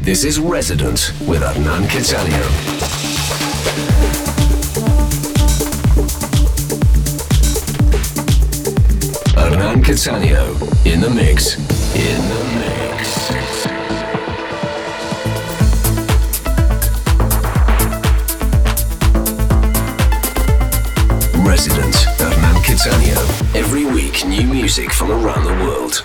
This is Resident with Hernan Cattaneo. Hernan Cattaneo in the mix. In the mix. Resident Hernan Cattaneo. Every week, new music from around the world.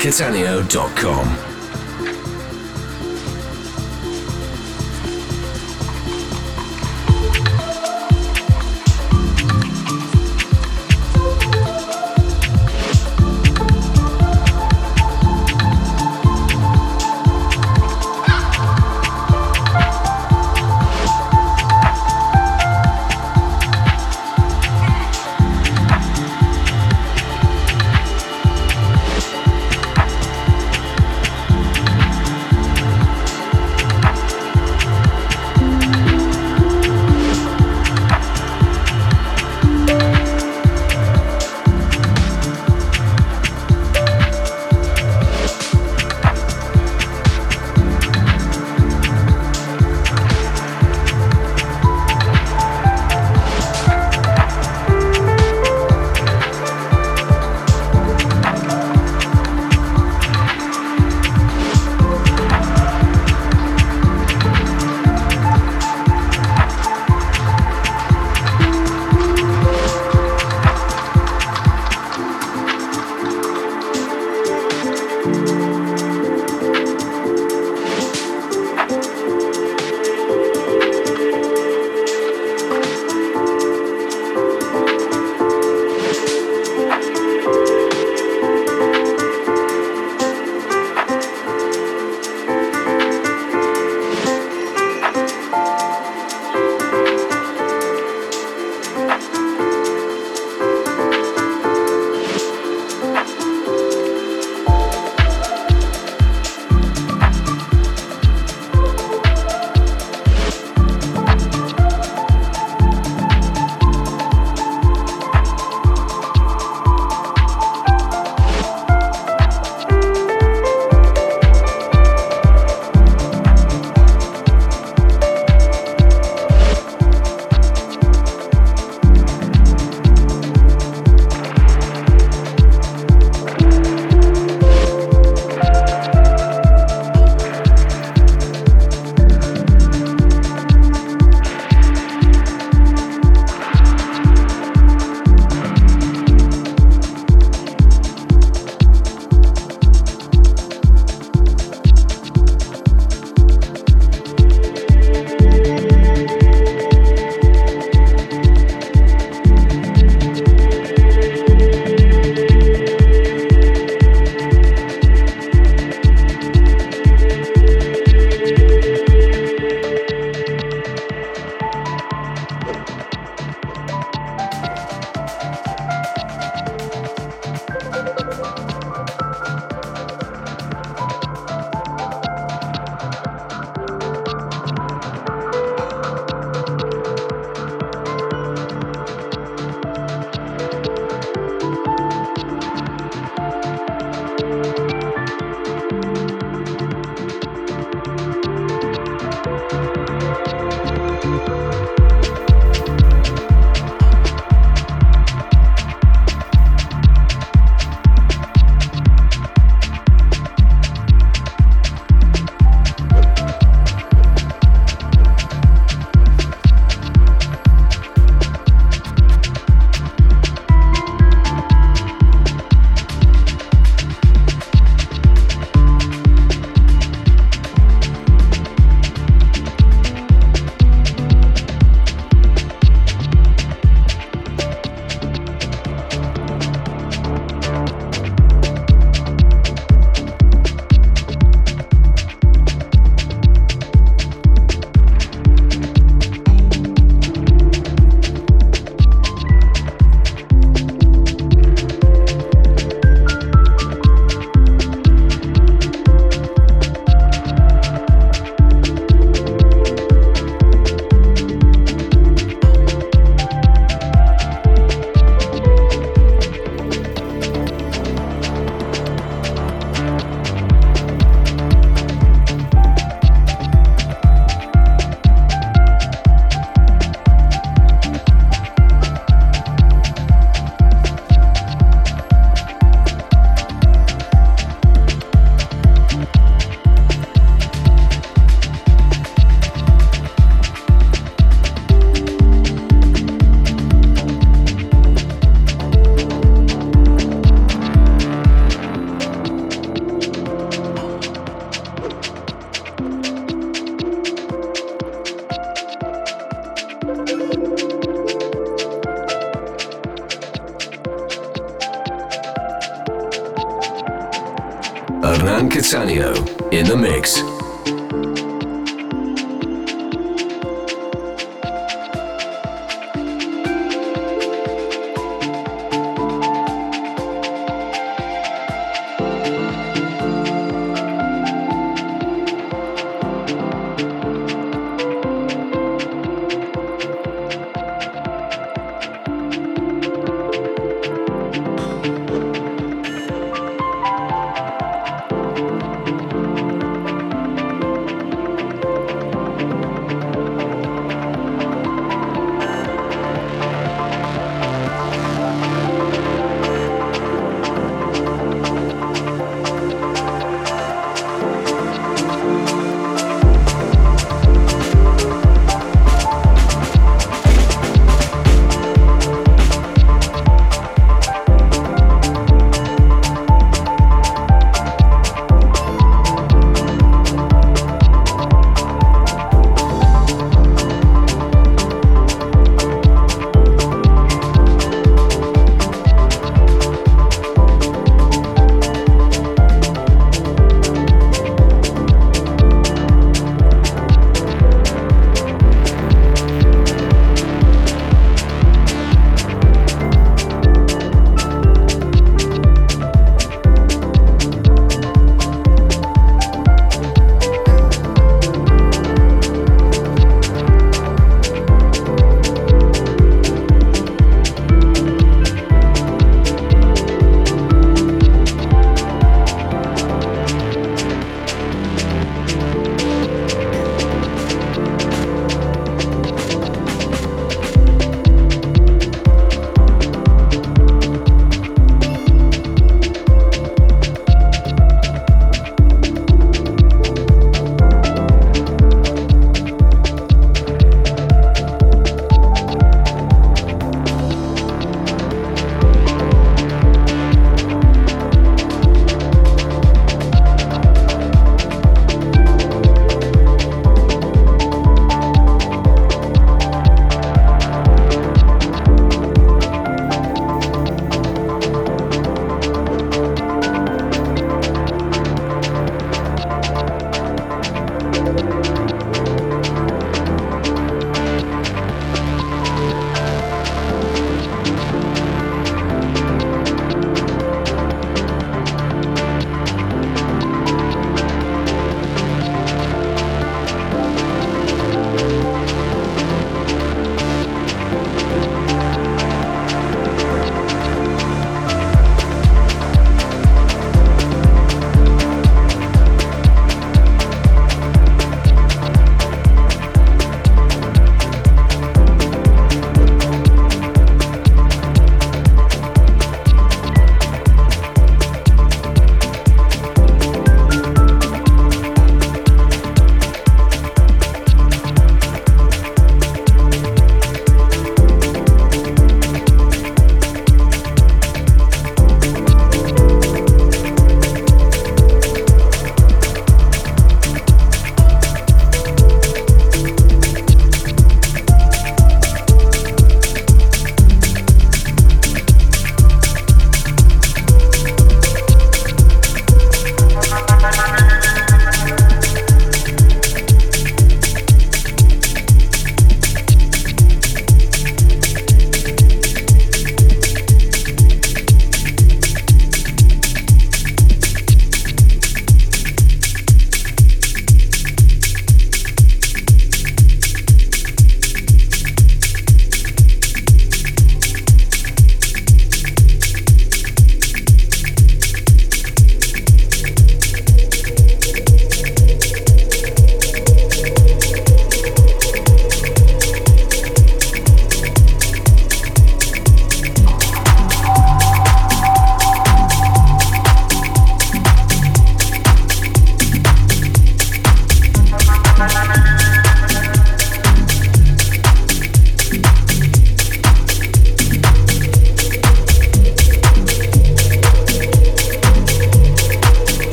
hernancattaneo.com.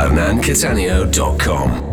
hernancattaneo.com.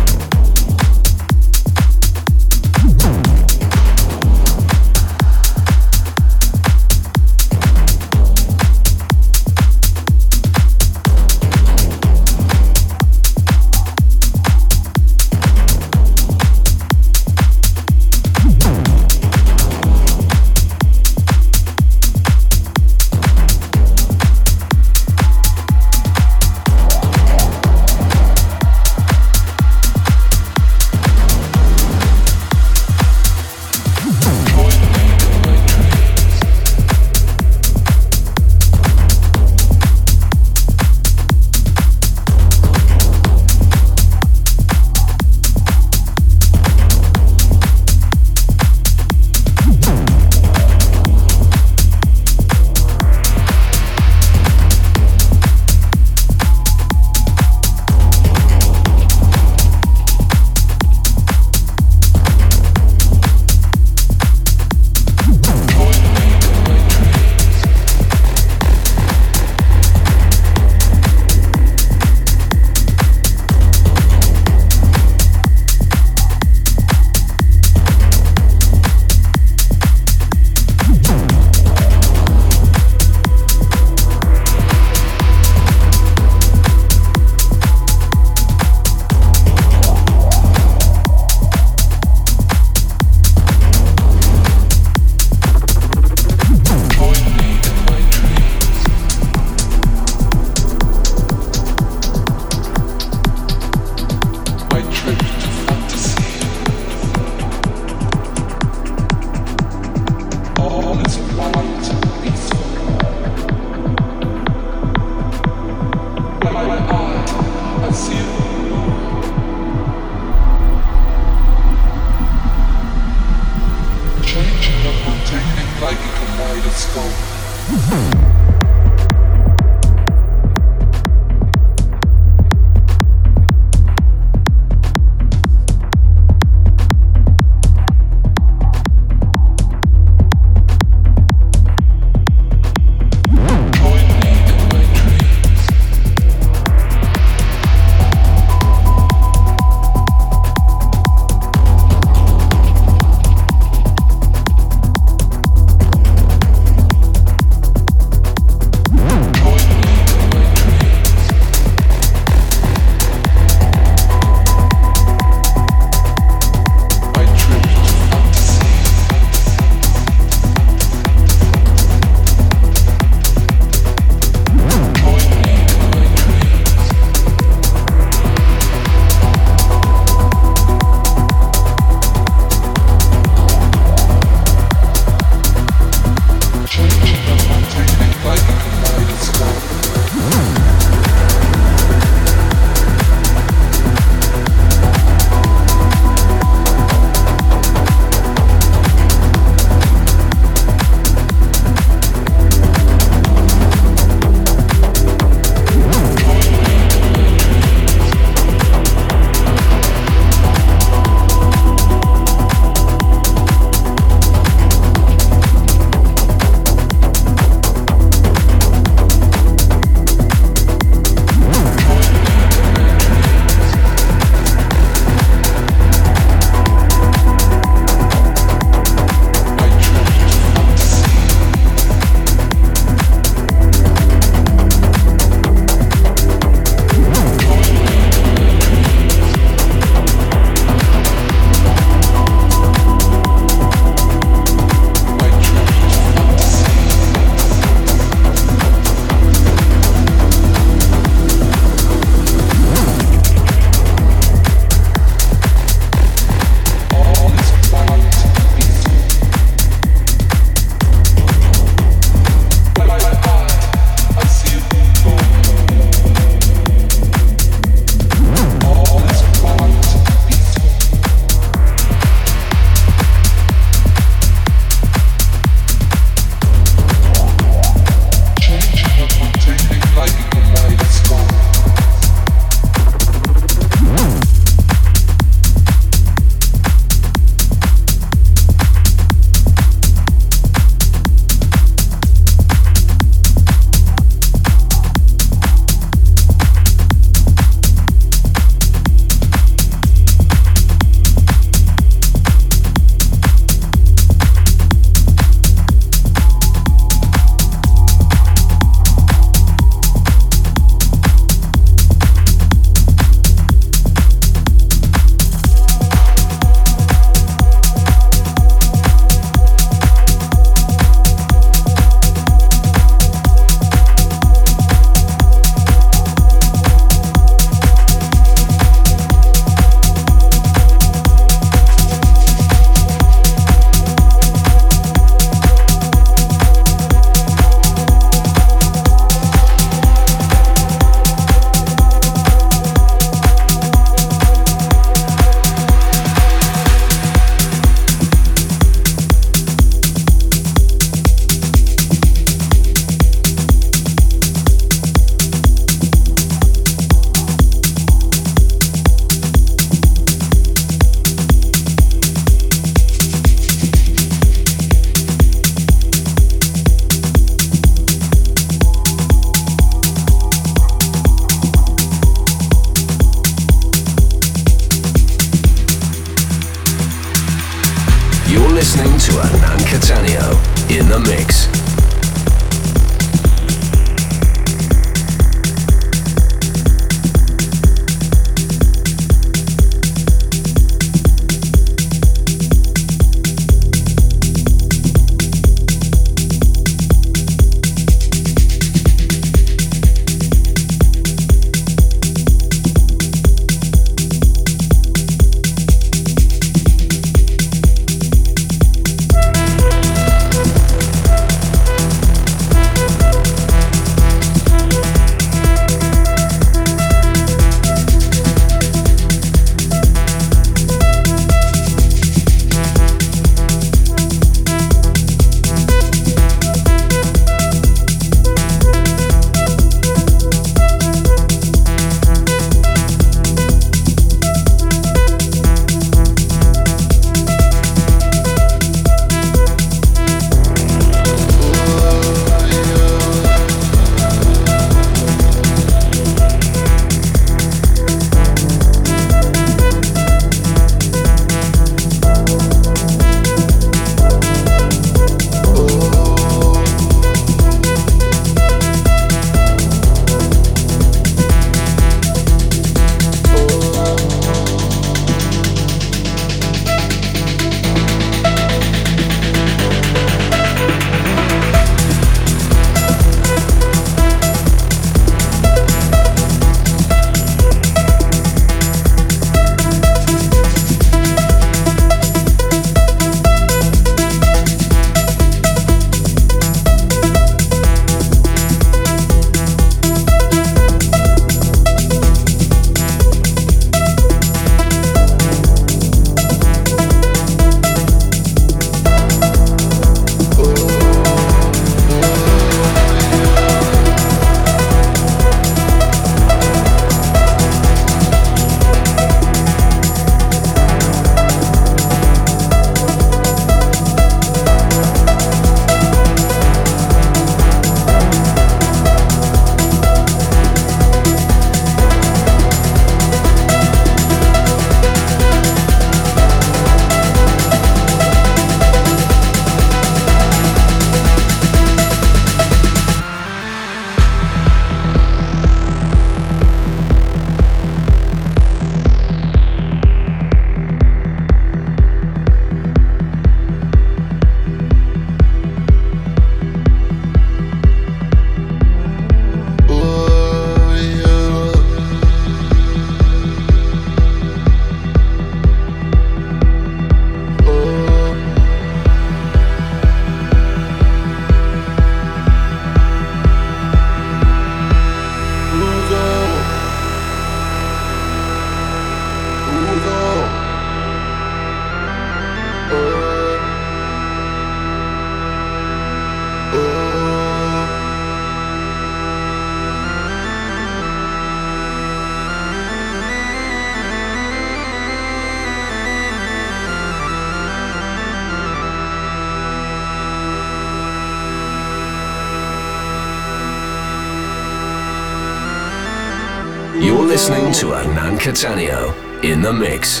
listening to Hernan Cattaneo in the mix.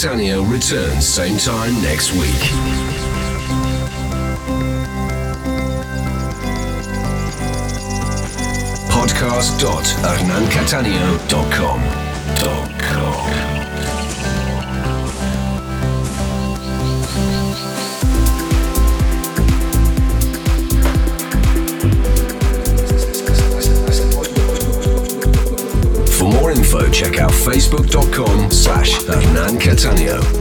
Cattaneo returns same time next week. podcast.hernancattaneo.com. check out facebook.com slash Hernan Cattaneo.